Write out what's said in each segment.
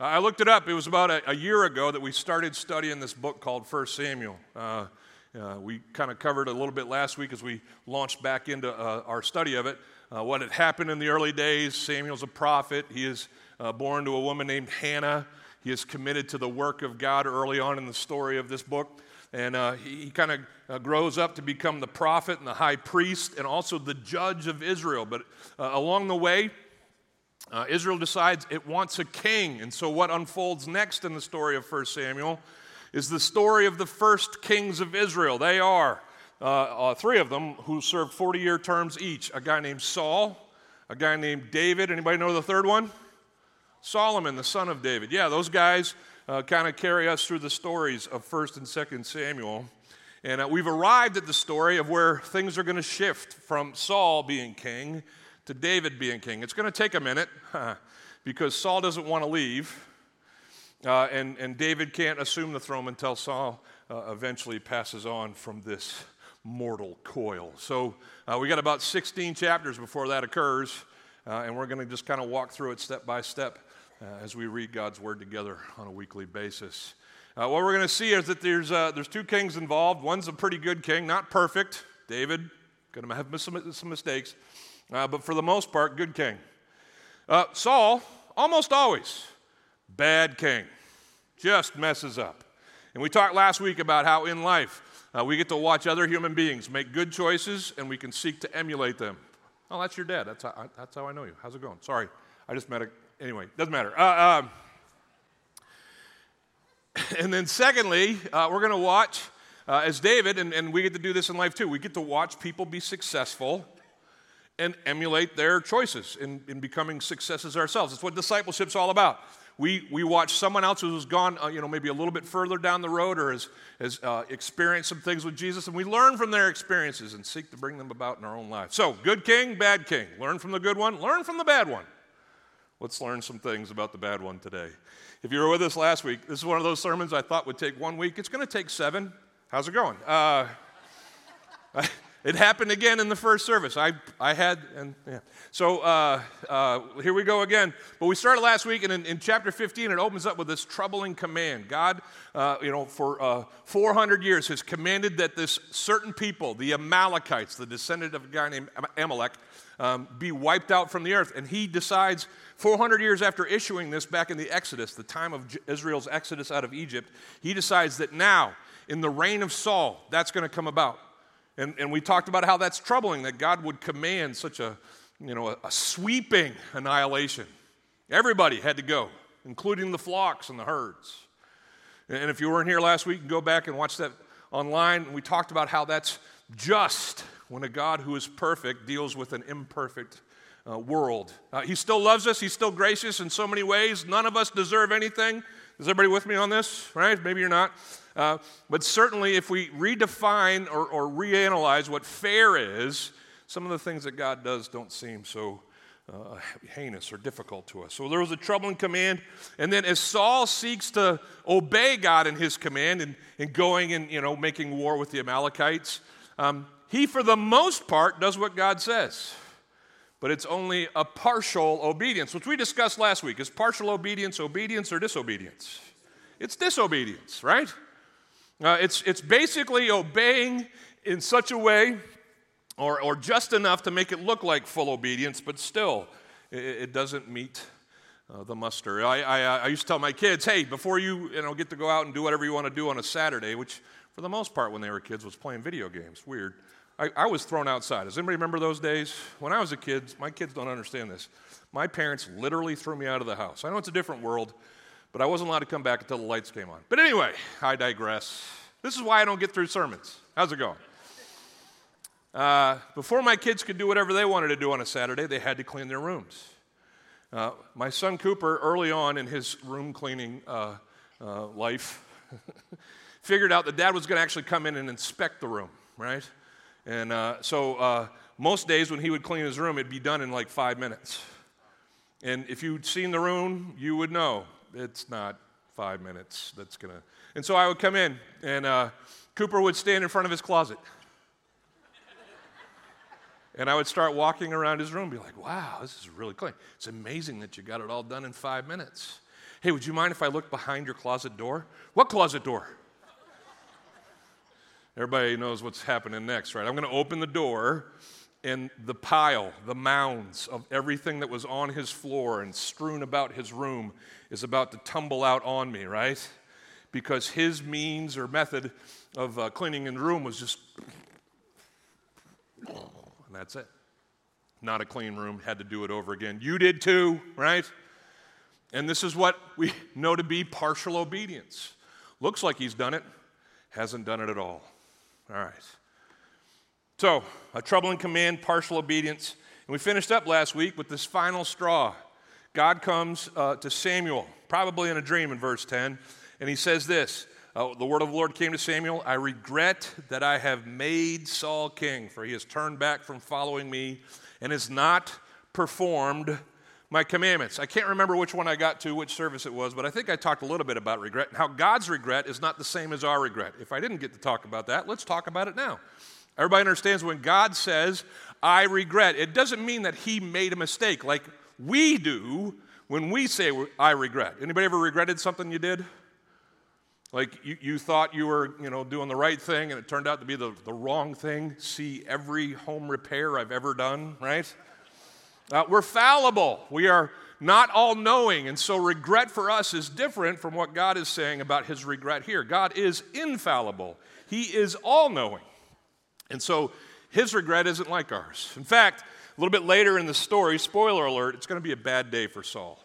I looked it up. It was about a, a year ago that we started studying this book called First Samuel. Uh, uh, we kind of covered a little bit last week as we launched back into uh, our study of it. Uh, what had happened in the early days Samuel's a prophet. He is uh, born to a woman named Hannah. He is committed to the work of God early on in the story of this book. And uh, he, he kind of grows up to become the prophet and the high priest and also the judge of Israel. But along the way, uh, Israel decides it wants a king. And so, what unfolds next in the story of 1 Samuel is the story of the first kings of Israel. They are uh, uh, three of them who served 40 year terms each a guy named Saul, a guy named David. Anybody know the third one? Solomon, the son of David. Yeah, those guys uh, kind of carry us through the stories of 1st and 2nd Samuel. And uh, we've arrived at the story of where things are going to shift from Saul being king to David being king. It's going to take a minute because Saul doesn't want to leave, uh, and, and David can't assume the throne until Saul uh, eventually passes on from this mortal coil. So uh, we got about 16 chapters before that occurs, uh, and we're going to just kind of walk through it step by step uh, as we read God's word together on a weekly basis. Uh, what we're going to see is that there's, there's two kings involved. One's a pretty good king, not perfect. David, going to have some, some mistakes uh, but for the most part, good king. Uh, Saul, almost always, bad king, just messes up. And we talked last week about how in life uh, we get to watch other human beings make good choices and we can seek to emulate them. Oh, that's your dad. That's how, that's how I know you. How's it going? Sorry, I just met a. Anyway, doesn't matter. Uh, um, and then, secondly, uh, we're going to watch uh, as David, and, and we get to do this in life too, we get to watch people be successful and emulate their choices in, in becoming successes ourselves. That's what discipleship's all about. We, we watch someone else who's gone, uh, you know, maybe a little bit further down the road or has, has uh, experienced some things with Jesus, and we learn from their experiences and seek to bring them about in our own lives. So, good king, bad king. Learn from the good one, learn from the bad one. Let's learn some things about the bad one today. If you were with us last week, this is one of those sermons I thought would take one week. It's going to take seven. How's it going? Uh, It happened again in the first service. I, I had, and yeah. So uh, uh, here we go again. But we started last week, and in, in, chapter 15, it opens up with this troubling command. God, uh, you know, for uh, 400 years has commanded that this certain people, the Amalekites, the descendant of a guy named Amalek, um, be wiped out from the earth. And he decides, 400 years after issuing this back in the Exodus, the time of Israel's exodus out of Egypt, he decides that now, in the reign of Saul, that's going to come about. And, and we talked about how that's troubling that God would command such a, you know, a, a sweeping annihilation. Everybody had to go, including the flocks and the herds. And if you weren't here last week, go back and watch that online. We talked about how that's just when a God who is perfect deals with an imperfect uh, world. Uh, he still loves us, He's still gracious in so many ways. None of us deserve anything. Is everybody with me on this? Right? Maybe you're not. Uh, but certainly, if we redefine or, or reanalyze what fair is, some of the things that God does don't seem so uh, heinous or difficult to us. So there was a troubling command. And then as Saul seeks to obey God in his command and, and going and, you know, making war with the Amalekites, um, he, for the most part, does what God says. But it's only a partial obedience, which we discussed last week. Is partial obedience obedience or disobedience? It's disobedience, right? Uh, it's, it's basically obeying in such a way or, or just enough to make it look like full obedience, but still, it, it doesn't meet uh, the muster. I, I, I, used to tell my kids, hey, before you, you know, get to go out and do whatever you want to do on a Saturday, which for the most part when they were kids was playing video games. Weird. I, I was thrown outside. Does anybody remember those days? When I was a kid, my kids don't understand this. My parents literally threw me out of the house. I know it's a different world, but I wasn't allowed to come back until the lights came on. But anyway, I digress. This is why I don't get through sermons. How's it going? Uh, before my kids could do whatever they wanted to do on a Saturday, they had to clean their rooms. Uh, my son Cooper, early on in his room cleaning uh, uh life, figured out that dad was going to actually come in and inspect the room, right? And uh, so uh, most days when he would clean his room, it'd be done in like five minutes. And if you'd seen the room, you would know it's not five minutes that's going to. And so I would come in, and uh, Cooper would stand in front of his closet. and I would start walking around his room, be like, wow, this is really clean. It's amazing that you got it all done in five minutes. Hey, would you mind if I look behind your closet door? What closet door? Everybody knows what's happening next, right? I'm going to open the door, and the pile, the mounds of everything that was on his floor and strewn about his room is about to tumble out on me, right? Because his means or method of uh, cleaning in the room was just, and that's it. Not a clean room, had to do it over again. You did too, right? And this is what we know to be partial obedience. Looks like he's done it, hasn't done it at all. All right. So, a troubling command, partial obedience. And we finished up last week with this final straw. God comes uh, to Samuel, probably in a dream in verse 10, and he says this uh, The word of the Lord came to Samuel I regret that I have made Saul king, for he has turned back from following me and has not performed my commandments. I can't remember which one I got to, which service it was, but I think I talked a little bit about regret and how God's regret is not the same as our regret. If I didn't get to talk about that, let's talk about it now. Everybody understands when God says, I regret, it doesn't mean that He made a mistake like we do when we say, I regret. Anybody ever regretted something you did? Like you, you thought you were, you know, doing the right thing and it turned out to be the, the wrong thing. See every home repair I've ever done, right? Uh, we're fallible. We are not all knowing. And so, regret for us is different from what God is saying about his regret here. God is infallible, he is all knowing. And so, his regret isn't like ours. In fact, a little bit later in the story, spoiler alert, it's going to be a bad day for Saul.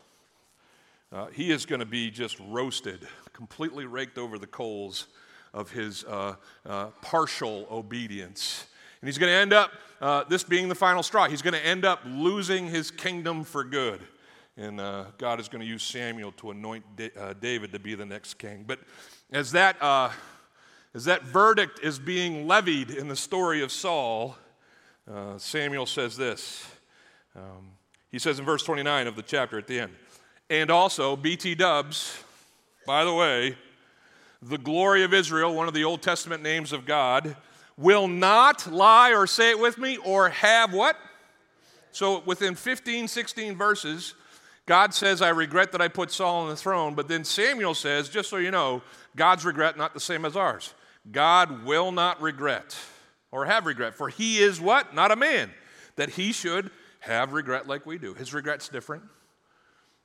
Uh, he is going to be just roasted, completely raked over the coals of his uh, uh, partial obedience. And he's going to end up, uh, this being the final straw, he's going to end up losing his kingdom for good. And uh, God is going to use Samuel to anoint da- uh, David to be the next king. But as that, uh, as that verdict is being levied in the story of Saul, uh, Samuel says this. Um, he says in verse 29 of the chapter at the end, and also, BT Dubs, by the way, the glory of Israel, one of the Old Testament names of God, will not lie or say it with me or have what? So within 15, 16 verses, God says, I regret that I put Saul on the throne. But then Samuel says, just so you know, God's regret not the same as ours. God will not regret or have regret, for he is what? Not a man, that he should have regret like we do. His regret's different.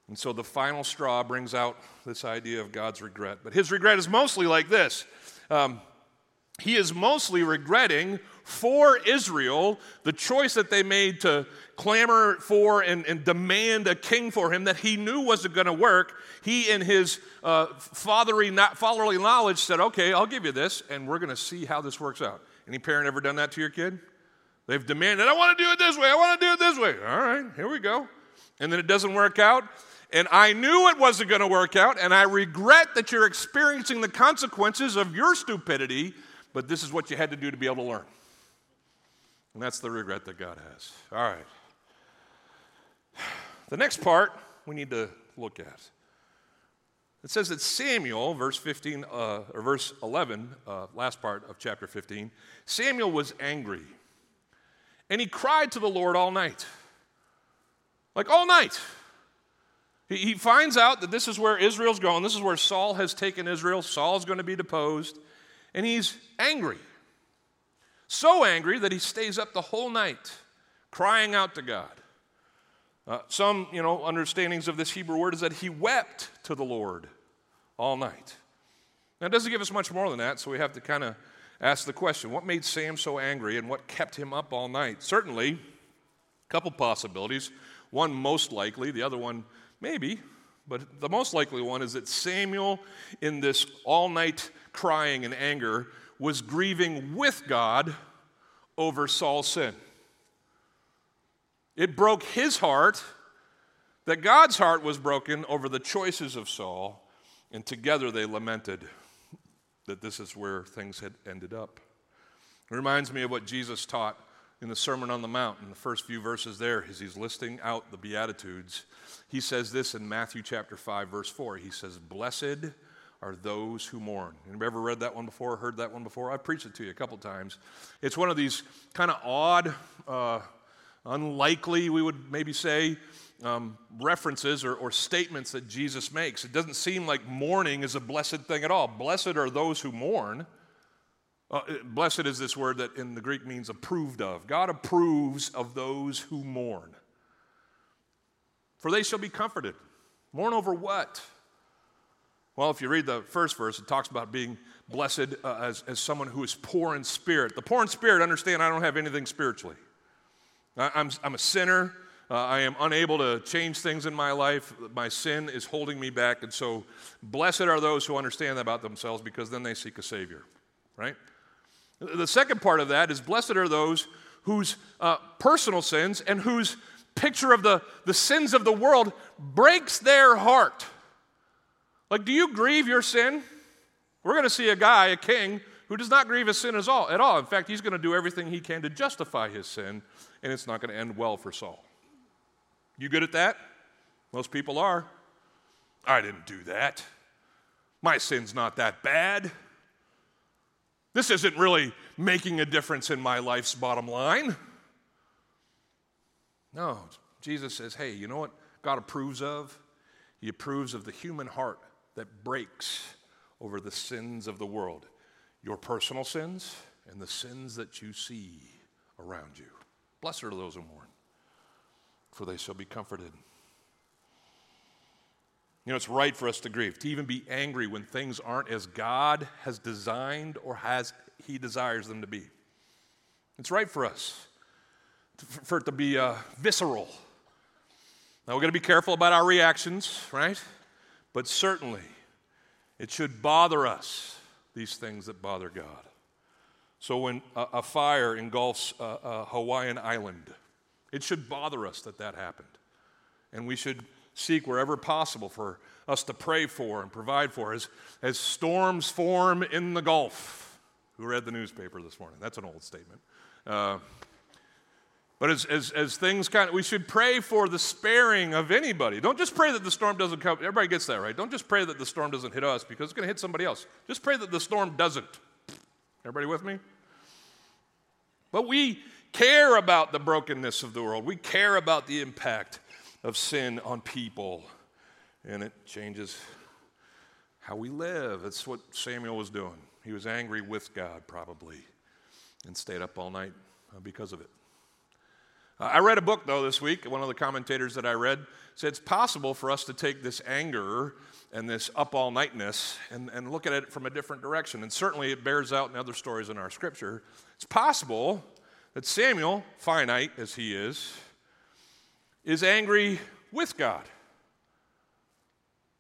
And so the final straw brings out this idea of God's regret. But his regret is mostly like this. Um, he is mostly regretting for Israel the choice that they made to clamor for and, and demand a king for him that he knew wasn't going to work. He, in his uh, fatherly, fatherly knowledge, said, Okay, I'll give you this, and we're going to see how this works out. Any parent ever done that to your kid? They've demanded, I want to do it this way, I want to do it this way. All right, here we go. And then it doesn't work out. And I knew it wasn't going to work out, and I regret that you're experiencing the consequences of your stupidity but this is what you had to do to be able to learn. And that's the regret that God has. All right. The next part we need to look at. It says that Samuel, verse 15, uh, or verse 11, uh, last part of chapter 15, Samuel was angry. And he cried to the Lord all night. Like all night. He, he finds out that this is where Israel's going. This is where Saul has taken Israel. Saul's going to be deposed and he's angry. So angry that he stays up the whole night crying out to God. Uh, some, you know, understandings of this Hebrew word is that he wept to the Lord all night. Now, it doesn't give us much more than that, so we have to kind of ask the question what made Sam so angry and what kept him up all night? Certainly, a couple possibilities. One most likely, the other one maybe, but the most likely one is that Samuel, in this all night crying and anger, was grieving with God over Saul's sin. It broke his heart that God's heart was broken over the choices of Saul, and together they lamented that this is where things had ended up. It reminds me of what Jesus taught in the Sermon on the Mount in the first few verses there as he's listing out the Beatitudes. He says this in Matthew chapter 5, verse 4. He says, Blessed are those who mourn. Anybody ever read that one before, heard that one before? I've preached it to you a couple times. It's one of these kind of odd uh, unlikely, we would maybe say, um, references or, or statements that Jesus makes. It doesn't seem like mourning is a blessed thing at all. Blessed are those who mourn. Uh, blessed is this word that in the Greek means approved of. God approves of those who mourn. For they shall be comforted. Mourn over what? Well, if you read the first verse, it talks about being blessed uh, as, as someone who is poor in spirit. The poor in spirit understand I don't have anything spiritually. I, I'm, I'm a sinner. Uh, I am unable to change things in my life. My sin is holding me back. And so, blessed are those who understand about themselves because then they seek a Savior, right? The second part of that is blessed are those whose uh, personal sins and whose picture of the, the sins of the world breaks their heart. Like, do you grieve your sin? We're going to see a guy, a king, who does not grieve his sin at all. At all. In fact, he's going to do everything he can to justify his sin, and it's not going to end well for Saul. You good at that? Most people are. I didn't do that. My sin's not that bad. This isn't really making a difference in my life's bottom line. No, Jesus says, hey, you know what God approves of? He approves of the human heart that breaks over the sins of the world, your personal sins and the sins that you see around you. Blessed are those who mourn for they shall be comforted. You know, it's right for us to grieve, to even be angry when things aren't as God has designed or has He desires them to be. It's right for us to, for it to be uh, visceral. Now, we're going to be careful about our reactions, right? But certainly, it should bother us, these things that bother God. So, when a, a fire engulfs a, a Hawaiian island, it should bother us that that happened. And we should seek wherever possible for us to pray for and provide for as, as storms form in the Gulf. Who read the newspaper this morning? That's an old statement. Uh, but as, as, as things kind of, we should pray for the sparing of anybody. Don't just pray that the storm doesn't come. Everybody gets that, right? Don't just pray that the storm doesn't hit us because it's going to hit somebody else. Just pray that the storm doesn't. Everybody with me? But we care about the brokenness of the world. We care about the impact of sin on people. And it changes how we live. That's what Samuel was doing. He was angry with God, probably, and stayed up all night uh, because of it. Uh, I read a book, though, this week. One of the commentators that I read said it's possible for us to take this anger and this up all nightness and, and look at it from a different direction. And certainly it bears out in other stories in our scripture. It's possible that Samuel, finite as he is, is angry with God.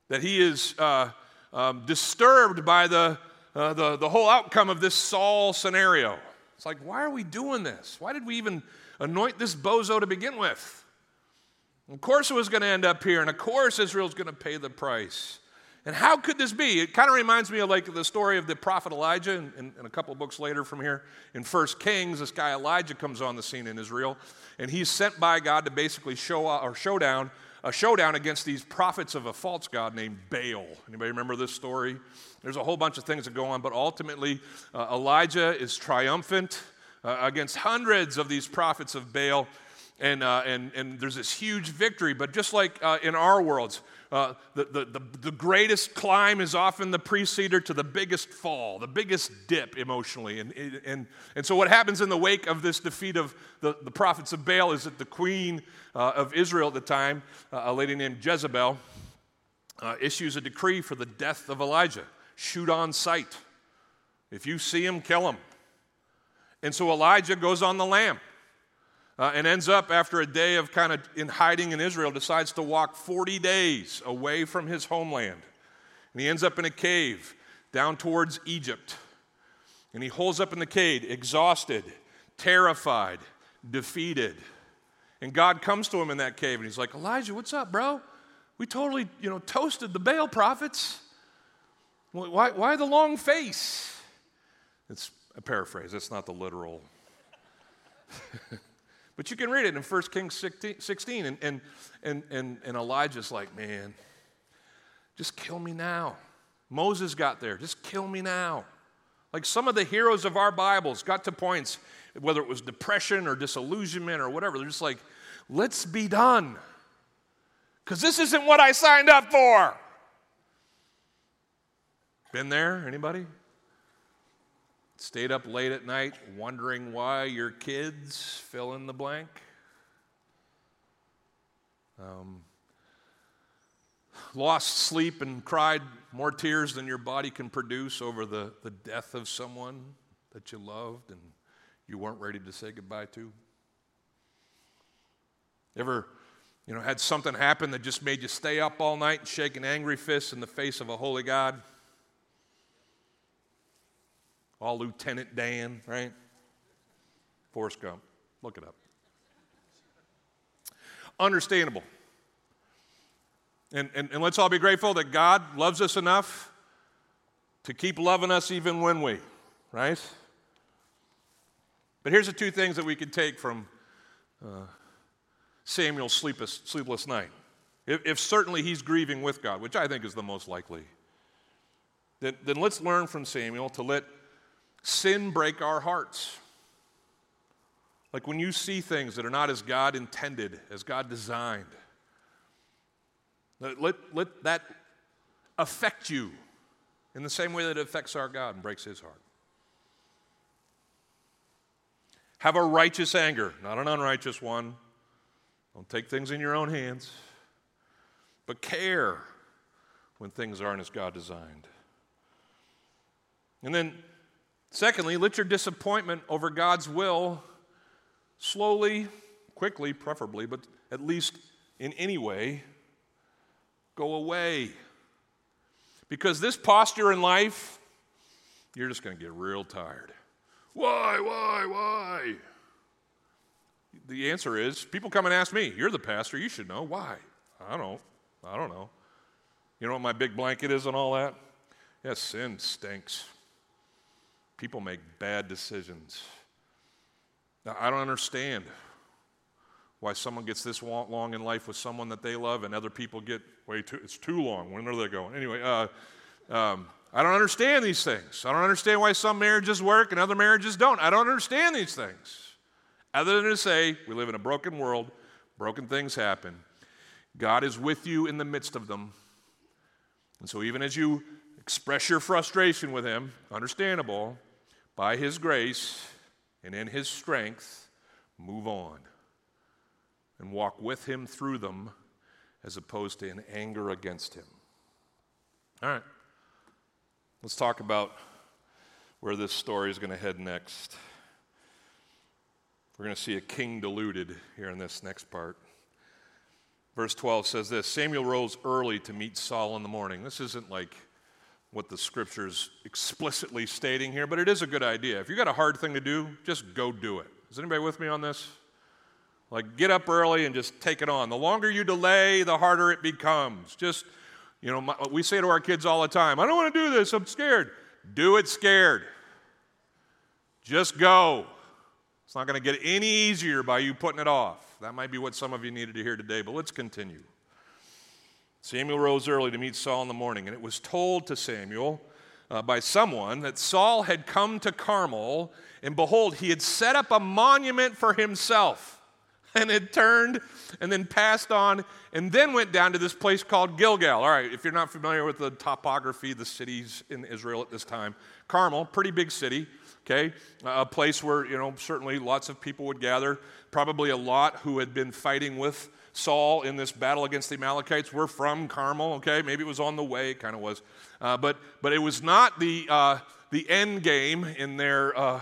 That he is uh, um, disturbed by the, uh, the, the whole outcome of this Saul scenario. It's like, why are we doing this? Why did we even anoint this bozo to begin with? Of course, it was going to end up here, and of course, Israel's going to pay the price. And how could this be? It kind of reminds me of like the story of the prophet Elijah, and, a couple books later from here in First Kings, this guy Elijah comes on the scene in Israel, and he's sent by God to basically show or showdown a showdown against these prophets of a false god named Baal. Anybody remember this story? There's a whole bunch of things that go on, but ultimately uh, Elijah is triumphant uh, against hundreds of these prophets of Baal. And, uh, and, and there's this huge victory. But just like uh, in our worlds, uh, the, the, the, the, greatest climb is often the preceder to the biggest fall, the biggest dip emotionally. And, and, and so, what happens in the wake of this defeat of the, the prophets of Baal is that the queen uh, of Israel at the time, uh, a lady named Jezebel, uh, issues a decree for the death of Elijah shoot on sight. If you see him, kill him. And so Elijah goes on the lam uh, and ends up, after a day of kind of in hiding in Israel, decides to walk 40 days away from his homeland. And he ends up in a cave down towards Egypt. And he holds up in the cave, exhausted, terrified, defeated. And God comes to him in that cave and he's like, Elijah, what's up, bro? We totally, you know, toasted the Baal prophets. Why, why the long face? It's a paraphrase, it's not the literal. But you can read it in 1 Kings 16. And, and, and, and, and Elijah's like, man, just kill me now. Moses got there. Just kill me now. Like some of the heroes of our Bibles got to points, whether it was depression or disillusionment or whatever, they're just like, let's be done. Because this isn't what I signed up for. Been there? Anybody? Stayed up late at night wondering why your kids fill in the blank? Um, lost sleep and cried more tears than your body can produce over the, the death of someone that you loved and you weren't ready to say goodbye to? Ever, you know, had something happen that just made you stay up all night and shake an angry fist in the face of a holy God? All Lieutenant Dan, right? Forrest Gump. Look it up. Understandable. And, and, and let's all be grateful that God loves us enough to keep loving us even when we, right? But here's the two things that we can take from uh, Samuel's sleepless, sleepless night. If, if, certainly he's grieving with God, which I think is the most likely, then, then let's learn from Samuel to let sin break our hearts. Like when you see things that are not as God intended, as God designed, let, let that affect you in the same way that it affects our God and breaks his heart. Have a righteous anger, not an unrighteous one. Don't take things in your own hands, but care when things aren't as God designed. And then, secondly, let your disappointment over God's will slowly, quickly, preferably, but at least in any way, go away. Because this posture in life, you're just going to get real tired. Why, why, why? The answer is people come and ask me, You're the pastor, you should know. Why? I don't. I don't know. You know what my big blanket is and all that? Yes, sin stinks. People make bad decisions. Now, I don't understand why someone gets this long in life with someone that they love and other people get way too, it's too long. When are they going? Anyway, uh, um, I don't understand these things. I don't understand why some marriages work and other marriages don't. I don't understand these things. Other than to say, we live in a broken world, broken things happen. God is with you in the midst of them. And so, even as you express your frustration with Him, understandable, by His grace and in His strength, move on and walk with him through them as opposed to in anger against him. All right, let's talk about where this story is going to head next. We're going to see a king deluded here in this next part. Verse 12 says this Samuel rose early to meet Saul in the morning. This isn't like what the scripture's explicitly stating here, but it is a good idea. If you got a hard thing to do, just go do it. Is anybody with me on this? Like, get up early and just take it on. The longer you delay, the harder it becomes. Just, you know, my, we say to our kids all the time, I don't want to do this, I'm scared. Do it scared. Just go. It's not going to get any easier by you putting it off. That might be what some of you needed to hear today, but let's continue. Samuel rose early to meet Saul in the morning, and it was told to Samuel uh, by someone that Saul had come to Carmel, and behold, he had set up a monument for himself and had turned and then passed on and then went down to this place called Gilgal. All right, if you're not familiar with the topography, the cities in Israel at this time, Carmel, pretty big city, okay? A place where, you know, certainly lots of people would gather. Probably a lot who had been fighting with Saul in this battle against the Amalekites were from Carmel, okay? Maybe it was on the way, it kind of was. Uh, but, but it was not the, uh, the end game in their. Uh,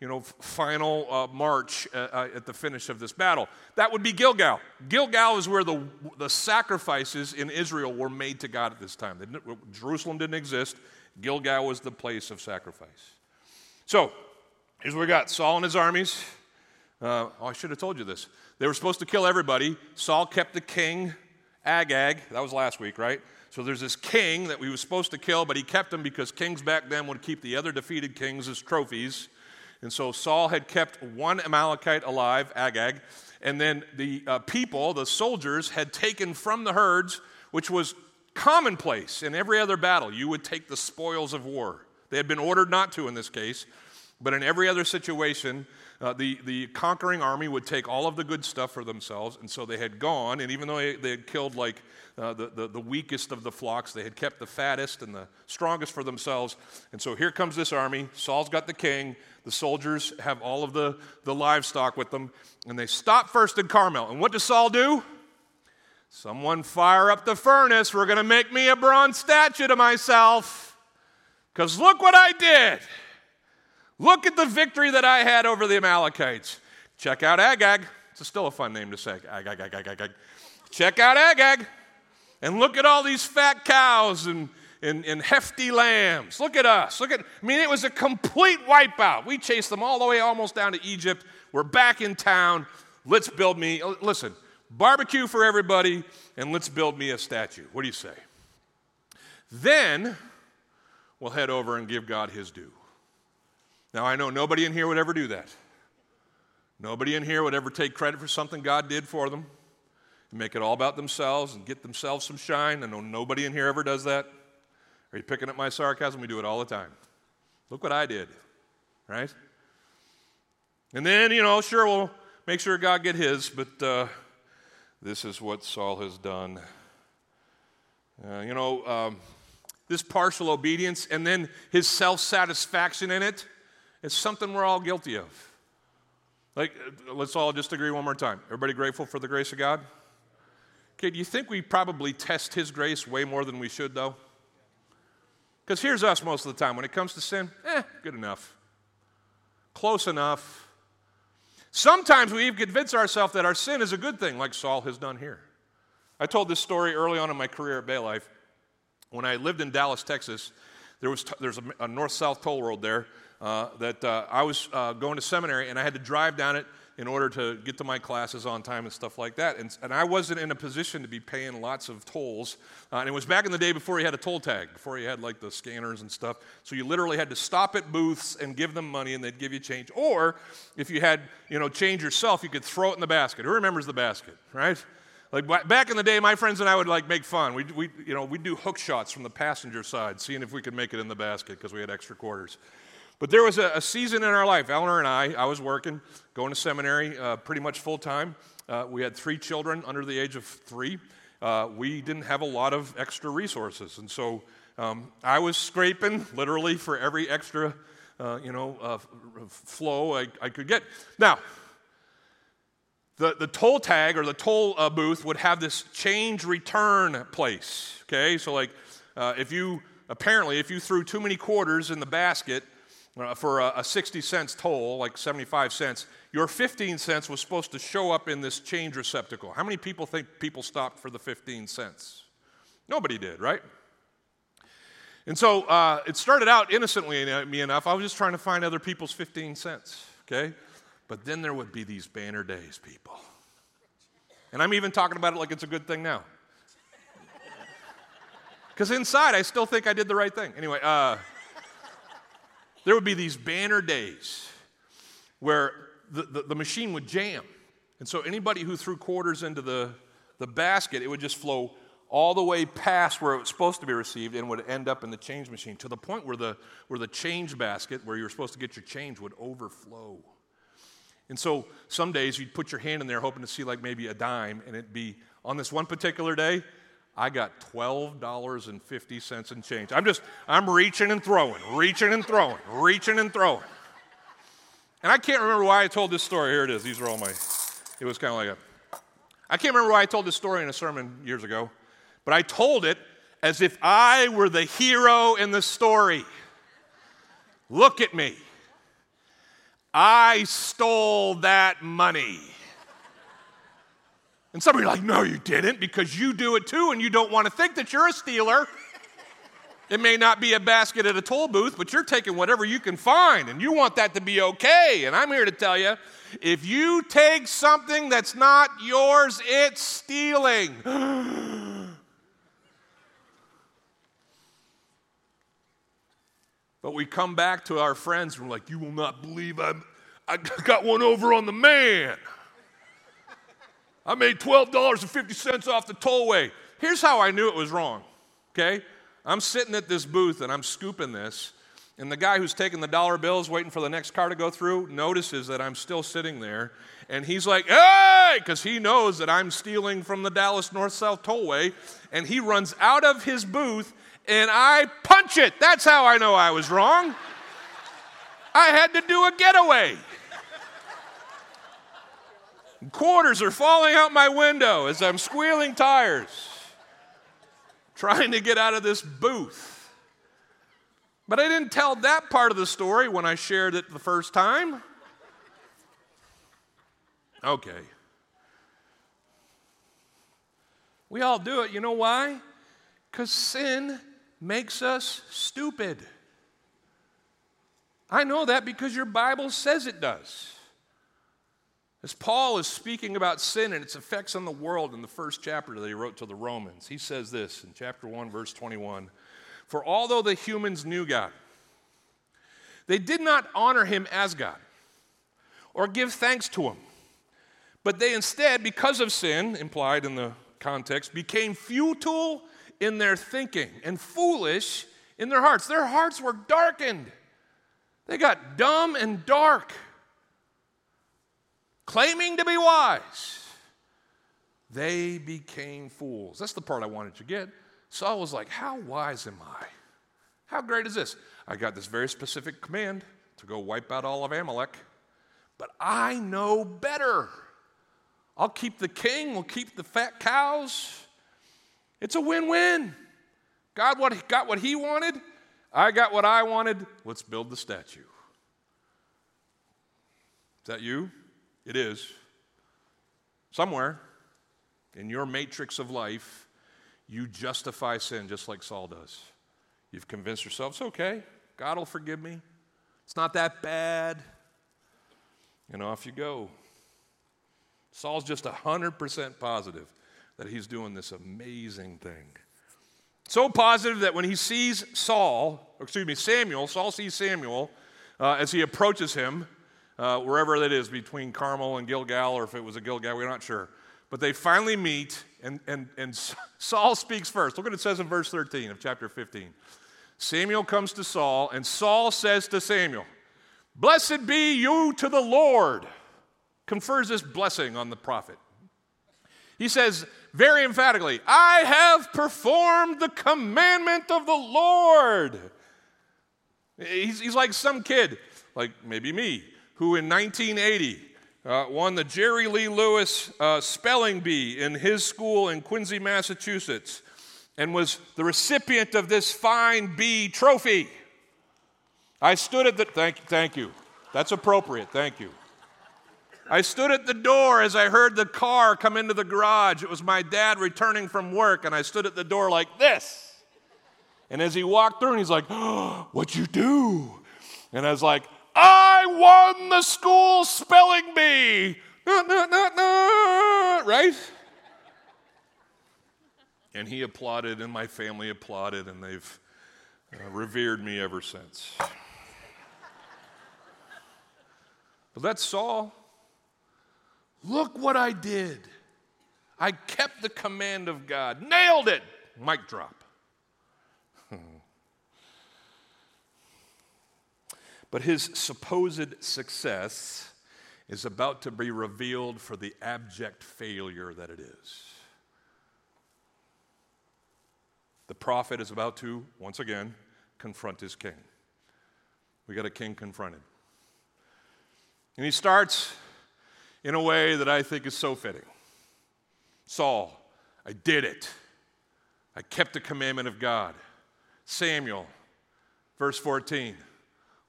you know, final uh, march uh, uh, at the finish of this battle. That would be Gilgal. Gilgal is where the, the sacrifices in Israel were made to God at this time. Jerusalem didn't exist, Gilgal was the place of sacrifice. So, here's what we got Saul and his armies. Oh, I should have told you this. They were supposed to kill everybody. Saul kept the king, Agag. That was last week, right? So there's this king that we was supposed to kill, but he kept him because kings back then would keep the other defeated kings as trophies. And so Saul had kept one Amalekite alive, Agag, and then the uh, people, the soldiers, had taken from the herds, which was commonplace in every other battle. You would take the spoils of war. They had been ordered not to in this case, but in every other situation, uh, the, the conquering army would take all of the good stuff for themselves, and so they had gone, and even though they, they had killed like uh, the, the, the weakest of the flocks, they had kept the fattest and the strongest for themselves. And so here comes this army. Saul's got the king, the soldiers have all of the, the livestock with them, and they stop first in Carmel. And what does Saul do? Someone fire up the furnace. We're going to make me a bronze statue to myself. Because look what I did. Look at the victory that I had over the Amalekites. Check out Agag. It's still a fun name to say. Agag, Agag, Agag. Check out Agag. And look at all these fat cows and, and, and hefty lambs. Look at us. Look at, I mean, it was a complete wipeout. We chased them all the way almost down to Egypt. We're back in town. Let's build me, uh, listen, barbecue for everybody, and let's build me a statue. What do you say? Then we'll head over and give God his due. Now, I know nobody in here would ever do that. Nobody in here would ever take credit for something God did for them and make it all about themselves and get themselves some shine. I know nobody in here ever does that. Are you picking up my sarcasm? We do it all the time. Look what I did, right? And then, you know, sure, we'll make sure God get his, but uh, this is what Saul has done. Uh, you know, um, this partial obedience and then his self satisfaction in it it's something we're all guilty of. Like, let's all just agree one more time. Everybody grateful for the grace of God? Okay, do you think we probably test His grace way more than we should, though? Because here's us most of the time. When it comes to sin, eh, good enough. Close enough. Sometimes we even convince ourselves that our sin is a good thing, like Saul has done here. I told this story early on in my career at Bay Life. When I lived in Dallas, Texas, there was t- there's a, a north south toll road there uh, that uh, I was uh, going to seminary and I had to drive down it in order to get to my classes on time and stuff like that. And, and I wasn't in a position to be paying lots of tolls. Uh, and it was back in the day before you had a toll tag, before you had like the scanners and stuff. So you literally had to stop at booths and give them money and they'd give you change. Or if you had, you know, change yourself, you could throw it in the basket. Who remembers the basket, right? Like back in the day, my friends and I would like make fun. We, we you know, we'd do hook shots from the passenger side, seeing if we could make it in the basket because we had extra quarters. But there was a, a, season in our life, Eleanor and I, I was working, going to seminary uh, pretty much full time. Uh, we had three children under the age of three. Uh, we didn't have a lot of extra resources. And so um, I was scraping literally for every extra, uh, you know, uh, flow I, I, could get. Now, the, the toll tag or the toll uh, booth would have this change return place. Okay, so like if you apparently if you threw too many quarters in the basket, uh, for a, a 60 cents toll, like 75 cents, your 15 cents was supposed to show up in this change receptacle. How many people think people stopped for the 15 cents? Nobody did, right? And so uh, it started out innocently me enough. I was just trying to find other people's 15 cents, okay? But then there would be these banner days, people. And I'm even talking about it like it's a good thing now. Because inside, I still think I did the right thing. Anyway, uh, there would be these banner days where the, the, the, machine would jam. And so anybody who threw quarters into the, the basket, it would just flow all the way past where it was supposed to be received and would end up in the change machine to the point where the, where the change basket, where you were supposed to get your change, would overflow. And so some days you'd put your hand in there hoping to see like maybe a dime, and it'd be on this one particular day, I got $12.50 in change. I'm just, I'm reaching and throwing, reaching and throwing, reaching and throwing. And I can't remember why I told this story. Here it is. These are all my, it was kind of like a, I can't remember why I told this story in a sermon years ago, but I told it as if I were the hero in the story. Look at me. I stole that money. And some of you are like, no, you didn't, because you do it too, and you don't want to think that you're a stealer. It may not be a basket at a toll booth, but you're taking whatever you can find, and you want that to be okay. And I'm here to tell you if you take something that's not yours, it's stealing. but we come back to our friends and we're like, you will not believe I'm, I got one over on the man. I made $12.50 off the tollway. Here's how I knew it was wrong, okay? I'm sitting at this booth and I'm scooping this, And the guy who's taking the dollar bills, waiting for the next car to go through, notices that I'm still sitting there. And he's like, hey, because he knows that I'm stealing from the Dallas North South Tollway. And he runs out of his booth and I punch it. That's how I know I was wrong. I had to do a getaway. Quarters are falling out my window as I'm squealing tires, trying to get out of this booth. But I didn't tell that part of the story when I shared it the first time. Okay. We all do it. You know why? Because sin makes us stupid. I know that because your Bible says it does. As Paul is speaking about sin and its effects on the world in the first chapter that he wrote to the Romans, he says this in chapter 1, verse 21 for although the humans knew God, they did not honor him as God or give thanks to him. But they instead, because of sin, implied in the context, became futile in their thinking and foolish in their hearts. Their hearts were darkened. They got dumb and dark, claiming to be wise. They became fools. That's the part I wanted to get. Saul was like, How wise am I? How great is this? I got this very specific command to go wipe out all of Amalek, but I know better. I'll keep the king, we'll keep the fat cows. It's a win win. God what, got what he wanted, I got what I wanted. Let's build the statue. Is that you? It is. Somewhere in your matrix of life, you justify sin just like Saul does. You've convinced yourself it's okay, God will forgive me, it's not that bad. And off you go. Saul's just 100% positive that he's doing this amazing thing. So positive that when he sees Saul, excuse me, Samuel, Saul sees Samuel uh, as he approaches him, uh, wherever that is, between Carmel and Gilgal, or if it was a Gilgal, we're not sure. But they finally meet, and, and, and Saul speaks first. Look what it says in verse 13 of chapter 15. Samuel comes to Saul, and Saul says to Samuel, Blessed be you to the Lord. Confers this blessing on the prophet. He says very emphatically, I have performed the commandment of the Lord. He's, he's like some kid, like maybe me, who in 1980 uh, won the Jerry Lee Lewis uh, spelling bee in his school in Quincy, Massachusetts, and was the recipient of this fine bee trophy. I stood at the, thank, thank you. That's appropriate, thank you. I stood at the door as I heard the car come into the garage. It was my dad returning from work, and I stood at the door like this. And as he walked through, and he's like, oh, What'd you do? And I was like, I won the school spelling bee. right? And he applauded, and my family applauded, and they've uh, revered me ever since. But that's Saul. Look what I did. I kept the command of God, nailed it. Mic drop. But his supposed success is about to be revealed for the abject failure that it is. The prophet is about to, once again, confront his king. We got a king confronted. And he starts in a way that I think is so fitting Saul, I did it. I kept the commandment of God. Samuel, verse 14.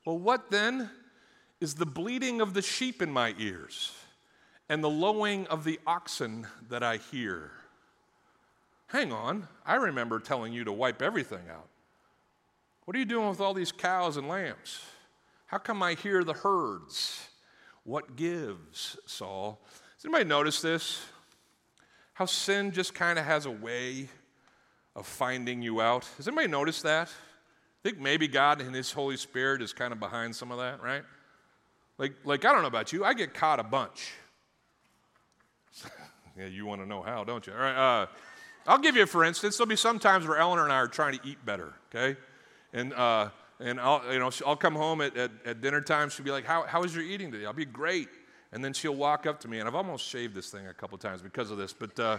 Well, what then is the bleating of the sheep in my ears and the lowing of the oxen that I hear? Hang on, I remember telling you to wipe everything out. What are you doing with all these cows and lambs? How come I hear the herds? What gives, Saul? Does anybody notice this? How sin just kind of has a way of finding you out. Has anybody noticed that? I think maybe God and His Holy Spirit is kind of behind some of that, right? Like, like I don't know about you, I get caught a bunch. yeah, you want to know how, don't you? All right, uh, I'll give you, for instance, there'll be some times where Eleanor and I are trying to eat better, okay? And uh, and I'll, you know, I'll come home at, at, at dinner time. She'll be like, how, how was your eating today? I'll be great. And then she'll walk up to me, and I've almost shaved this thing a couple times because of this, but uh,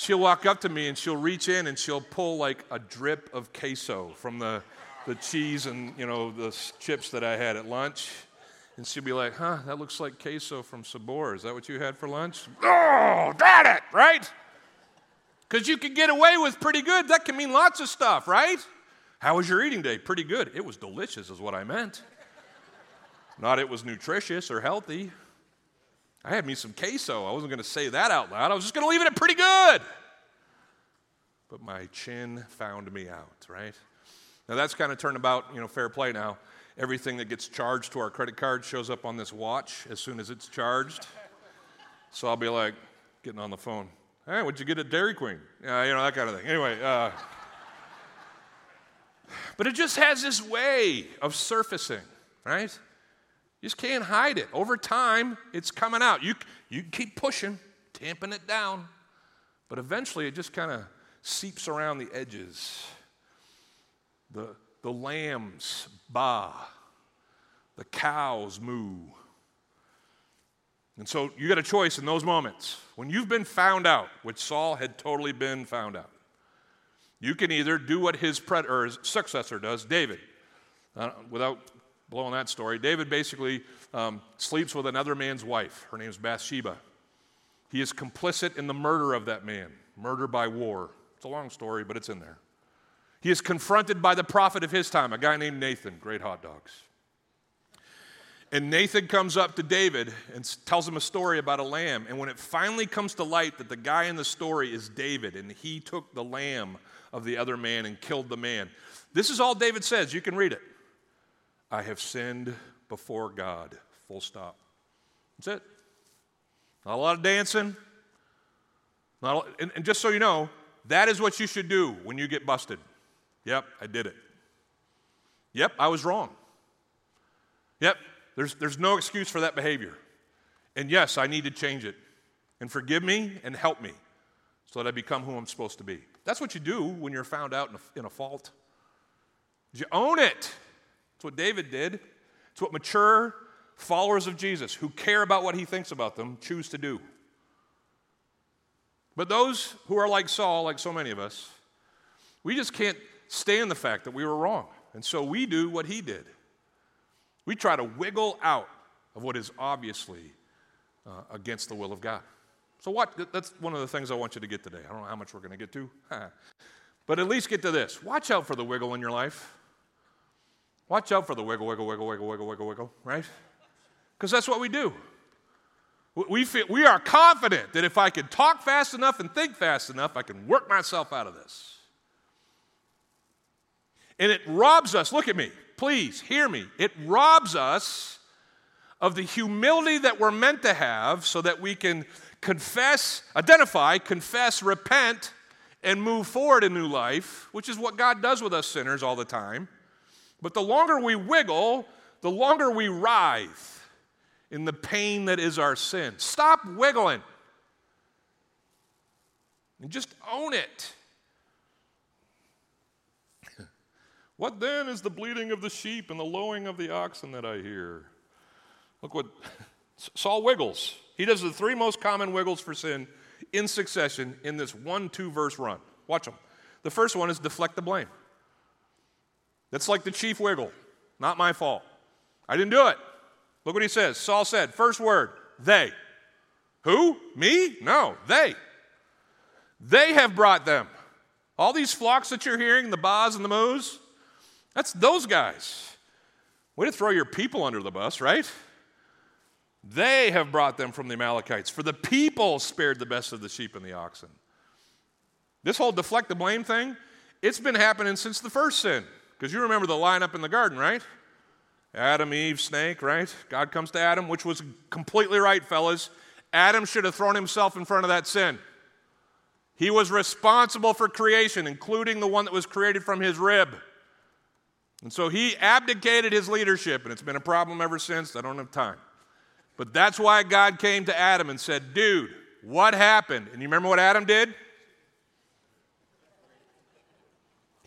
she'll walk up to me and she'll reach in and she'll pull like a drip of queso from the, the cheese and, you know, the chips that I had at lunch. And she'll be like, huh, that looks like queso from Sabor. Is that what you had for lunch? Oh, got it, right? Because you can get away with pretty good. That can mean lots of stuff, right? How was your eating day? Pretty good. It was delicious, is what I meant. Not it was nutritious or healthy. I had me some queso. I wasn't going to say that out loud. I was just going to leave it at pretty good. But my chin found me out, right? Now that's kind of turned about, you know, fair play now. Everything that gets charged to our credit card shows up on this watch as soon as it's charged. So I'll be like, getting on the phone. Hey, what'd you get at Dairy Queen? Yeah, you know, that kind of thing. Anyway, uh, but it just has this way of surfacing, right? You just can't hide it. Over time, it's coming out. You, you keep pushing, tamping it down, but eventually it just kind of seeps around the edges. The, the lambs baa, the cows moo. And so you got a choice in those moments. When you've been found out, which Saul had totally been found out, you can either do what his, pred- or his successor does, David, uh, without blowing that story. David basically um, sleeps with another man's wife. Her name is Bathsheba. He is complicit in the murder of that man, murder by war. It's a long story, but it's in there. He is confronted by the prophet of his time, a guy named Nathan, great hot dogs. And Nathan comes up to David and tells him a story about a lamb. And when it finally comes to light that the guy in the story is David and he took the lamb of the other man and killed the man, this is all David says. You can read it. I have sinned before God. Full stop. That's it. Not a lot of dancing. Not and, and just so you know, that is what you should do when you get busted. Yep, I did it. Yep, I was wrong. Yep, there's, there's no excuse for that behavior. And yes, I need to change it. And forgive me and help me so that I become who I'm supposed to be. That's what you do when you're found out in a, in a fault. You own it. It's what David did. It's what mature followers of Jesus who care about what he thinks about them choose to do. But those who are like Saul, like so many of us, we just can't stand the fact that we were wrong. And so we do what he did. We try to wiggle out of what is obviously uh, against the will of God. So, what? That's one of the things I want you to get today. I don't know how much we're going to get to, but at least get to this. Watch out for the wiggle in your life. Watch out for the wiggle, wiggle, wiggle, wiggle, wiggle, wiggle, wiggle, right? Because that's what we do. We, feel, we are confident that if I can talk fast enough and think fast enough, I can work myself out of this. And it robs us, look at me, please hear me. It robs us of the humility that we're meant to have so that we can confess, identify, confess, repent, and move forward in new life, which is what God does with us sinners all the time. But the longer we wiggle, the longer we writhe in the pain that is our sin. Stop wiggling and just own it. what then is the bleating of the sheep and the lowing of the oxen that I hear? Look what Saul wiggles. He does the three most common wiggles for sin in succession in this one, two verse run. Watch them. The first one is deflect the blame. That's like the chief wiggle. Not my fault. I didn't do it. Look what he says. Saul said, first word, they. Who? Me? No, they. They have brought them. All these flocks that you're hearing, the baas and the moos, that's those guys. Way to throw your people under the bus, right? They have brought them from the Amalekites, for the people spared the best of the sheep and the oxen. This whole deflect the blame thing, it's been happening since the first sin. Because you remember the lineup in the garden, right? Adam, Eve, snake, right? God comes to Adam, which was completely right, fellas. Adam should have thrown himself in front of that sin. He was responsible for creation, including the one that was created from his rib. And so he abdicated his leadership, and it's been a problem ever since. I don't have time. But that's why God came to Adam and said, Dude, what happened? And you remember what Adam did?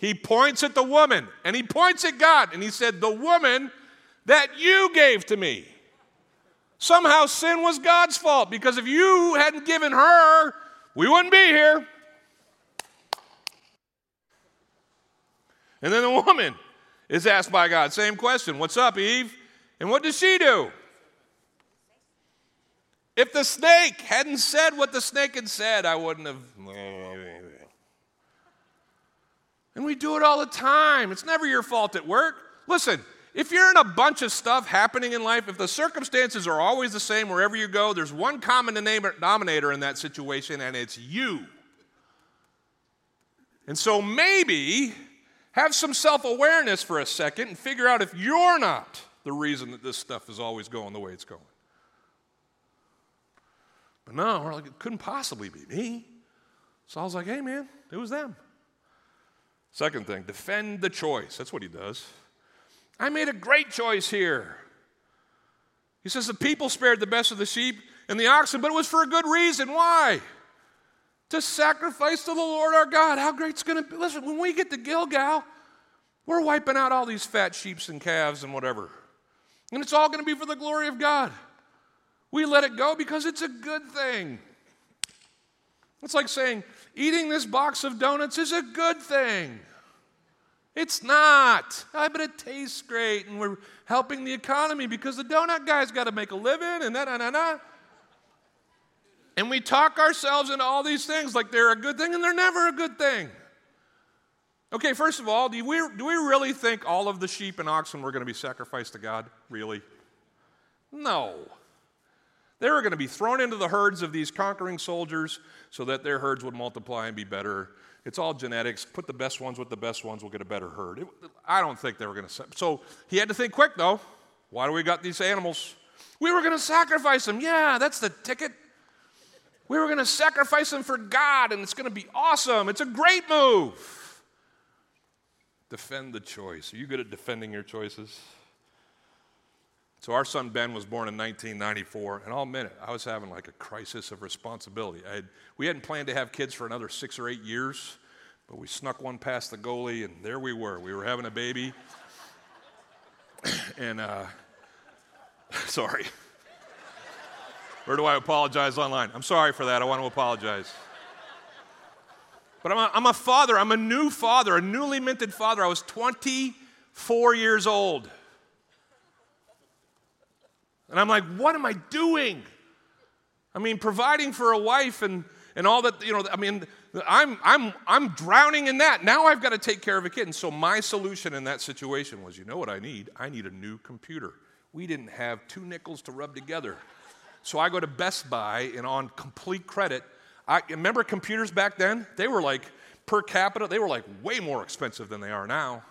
He points at the woman and he points at God and he said, The woman that you gave to me. Somehow sin was God's fault because if you hadn't given her, we wouldn't be here. And then the woman is asked by God, same question What's up, Eve? And what does she do? If the snake hadn't said what the snake had said, I wouldn't have. And we do it all the time. It's never your fault at work. Listen, if you're in a bunch of stuff happening in life, if the circumstances are always the same wherever you go, there's one common denominator in that situation, and it's you. And so maybe have some self awareness for a second and figure out if you're not the reason that this stuff is always going the way it's going. But no, we're like, it couldn't possibly be me. So I was like, hey, man, it was them. Second thing, defend the choice. That's what he does. I made a great choice here. He says the people spared the best of the sheep and the oxen, but it was for a good reason. Why? To sacrifice to the Lord our God. How great's going to be? Listen, when we get to Gilgal, we're wiping out all these fat sheep and calves and whatever. And it's all going to be for the glory of God. We let it go because it's a good thing. It's like saying, eating this box of donuts is a good thing. It's not. I bet it tastes great, and we're helping the economy because the donut guy's got to make a living, and that, na, na, And we talk ourselves into all these things like they're a good thing, and they're never a good thing. Okay, first of all, do we, do we really think all of the sheep and oxen were going to be sacrificed to God? Really? No. They were going to be thrown into the herds of these conquering soldiers so that their herds would multiply and be better. It's all genetics. Put the best ones with the best ones, we'll get a better herd. It, I don't think they were going to. So he had to think quick, though. Why do we got these animals? We were going to sacrifice them. Yeah, that's the ticket. We were going to sacrifice them for God, and it's going to be awesome. It's a great move. Defend the choice. Are you good at defending your choices? So our son Ben was born in 1994, and I'll admit it, I was having like a crisis of responsibility. Had, we hadn't planned to have kids for another six or eight years, but we snuck one past the goalie, and there we were. We were having a baby, and uh, sorry. Where do I apologize online? I'm sorry for that. I want to apologize. But I'm a, I'm a father. I'm a new father, a newly minted father. I was 24 years old. And I'm like, what am I doing? I mean, providing for a wife and, and all that, you know, I mean, I'm, I'm, I'm drowning in that. Now I've got to take care of a kid. And so my solution in that situation was you know what I need? I need a new computer. We didn't have two nickels to rub together. So I go to Best Buy and on complete credit, I remember computers back then? They were like per capita, they were like way more expensive than they are now.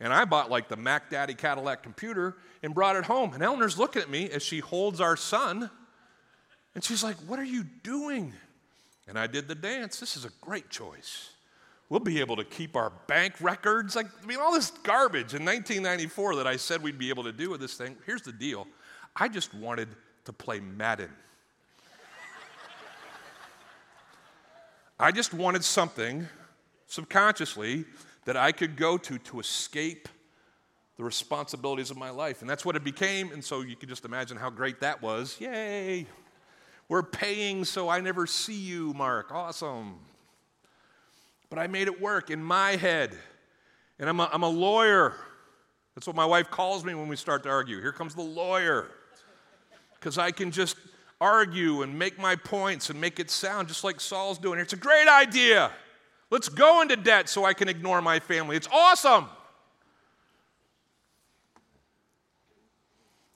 And I bought like the Mac Daddy Cadillac computer and brought it home. And Eleanor's looking at me as she holds our son. And she's like, What are you doing? And I did the dance. This is a great choice. We'll be able to keep our bank records. Like, I mean, all this garbage in 1994 that I said we'd be able to do with this thing. Here's the deal I just wanted to play Madden. I just wanted something subconsciously that I could go to to escape the responsibilities of my life. And that's what it became. And so you can just imagine how great that was. Yay! We're paying so I never see you, Mark. Awesome. But I made it work in my head. And I'm a, I'm a lawyer. That's what my wife calls me when we start to argue. Here comes the lawyer. Because I can just argue and make my points and make it sound just like Saul's doing. It's a great idea. Let's go into debt so I can ignore my family. It's awesome.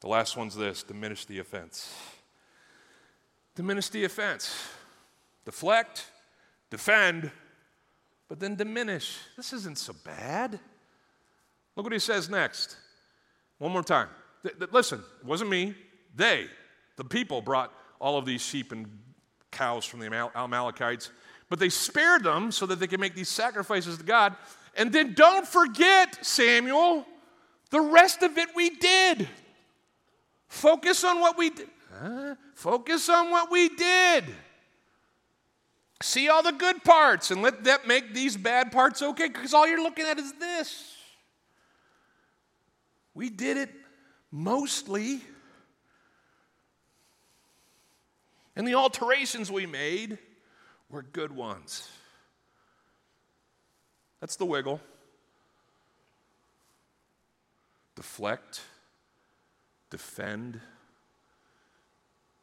The last one's this diminish the offense. Diminish the offense. Deflect, defend, but then diminish. This isn't so bad. Look what he says next. One more time. Th- th- listen, it wasn't me. They, the people, brought all of these sheep and cows from the Amal- Amalekites but they spared them so that they could make these sacrifices to God. And then don't forget, Samuel, the rest of it we did. Focus on what we did. Huh? Focus on what we did. see all the good parts and let that make these bad parts okay because all you're looking at is this. We did it mostly. And the alterations we made were good ones. That's the wiggle. Deflect, defend,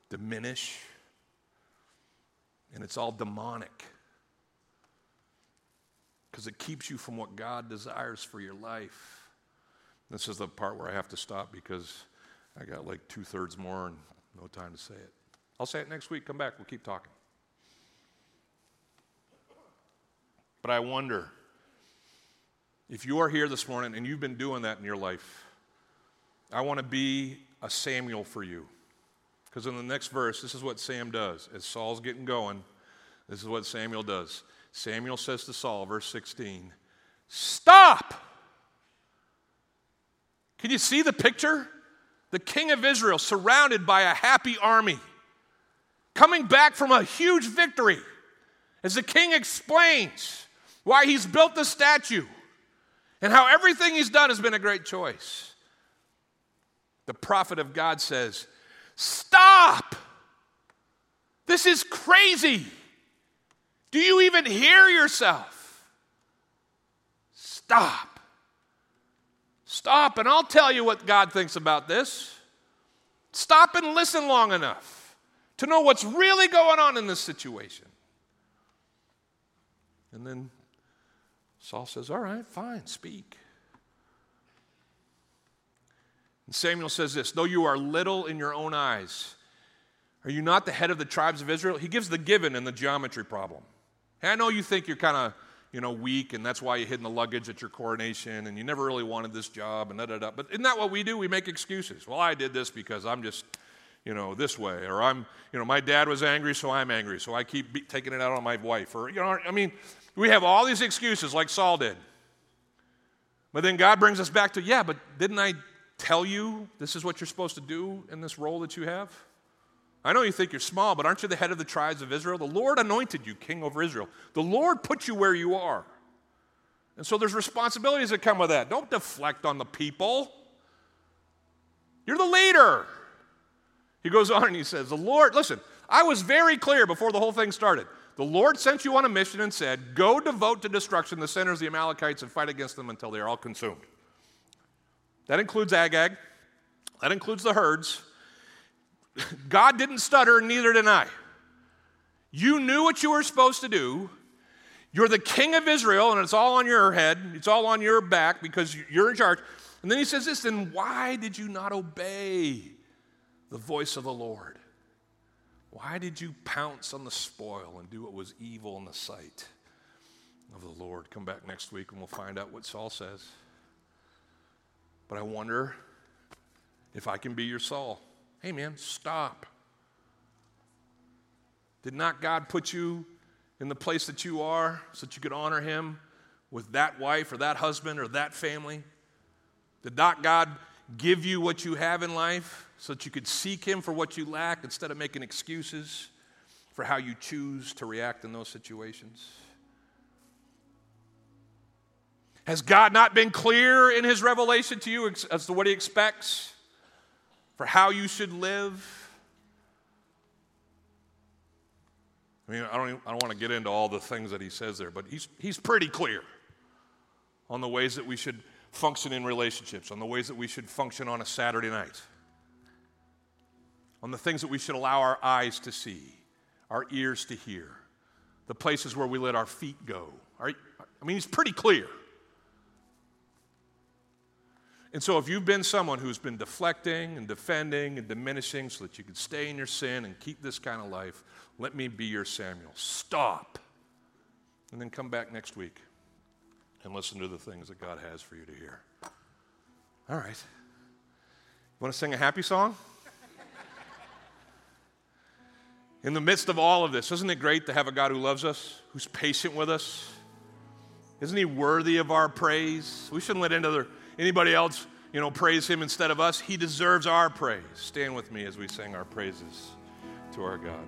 diminish, and it's all demonic because it keeps you from what God desires for your life. This is the part where I have to stop because I got like two thirds more and no time to say it. I'll say it next week. Come back. We'll keep talking. But I wonder if you are here this morning and you've been doing that in your life, I want to be a Samuel for you. Because in the next verse, this is what Sam does. As Saul's getting going, this is what Samuel does. Samuel says to Saul, verse 16, Stop! Can you see the picture? The king of Israel surrounded by a happy army, coming back from a huge victory. As the king explains why he's built the statue and how everything he's done has been a great choice. The prophet of God says, Stop! This is crazy. Do you even hear yourself? Stop. Stop, and I'll tell you what God thinks about this. Stop and listen long enough to know what's really going on in this situation. And then Saul says, All right, fine, speak. And Samuel says this Though you are little in your own eyes, are you not the head of the tribes of Israel? He gives the given and the geometry problem. Hey, I know you think you're kind of you know, weak, and that's why you hid in the luggage at your coronation, and you never really wanted this job, and da da da. But isn't that what we do? We make excuses. Well, I did this because I'm just, you know, this way, or I'm, you know, my dad was angry, so I'm angry, so I keep be- taking it out on my wife, or you know, I mean, we have all these excuses like Saul did. But then God brings us back to, yeah, but didn't I tell you this is what you're supposed to do in this role that you have? I know you think you're small, but aren't you the head of the tribes of Israel? The Lord anointed you king over Israel. The Lord put you where you are. And so there's responsibilities that come with that. Don't deflect on the people. You're the leader. He goes on and he says, The Lord, listen, I was very clear before the whole thing started. The Lord sent you on a mission and said, Go devote to destruction the sinners, of the Amalekites, and fight against them until they are all consumed. That includes Agag, that includes the herds. God didn't stutter, neither did I. You knew what you were supposed to do. You're the king of Israel, and it's all on your head, it's all on your back because you're in charge. And then he says this, then why did you not obey the voice of the Lord? Why did you pounce on the spoil and do what was evil in the sight of the Lord? Come back next week and we'll find out what Saul says. But I wonder if I can be your Saul. Hey, man, stop. Did not God put you in the place that you are so that you could honor Him with that wife or that husband or that family? Did not God give you what you have in life so that you could seek Him for what you lack instead of making excuses for how you choose to react in those situations? Has God not been clear in his revelation to you as to what he expects for how you should live? I mean, I don't, even, I don't want to get into all the things that he says there, but he's, he's pretty clear on the ways that we should function in relationships, on the ways that we should function on a Saturday night, on the things that we should allow our eyes to see, our ears to hear, the places where we let our feet go. I mean, he's pretty clear. And so, if you've been someone who's been deflecting and defending and diminishing so that you can stay in your sin and keep this kind of life, let me be your Samuel. Stop. And then come back next week and listen to the things that God has for you to hear. All right. You want to sing a happy song? In the midst of all of this, isn't it great to have a God who loves us, who's patient with us? Isn't he worthy of our praise? We shouldn't let into anybody else, you know, praise him instead of us. He deserves our praise. Stand with me as we sing our praises to our God.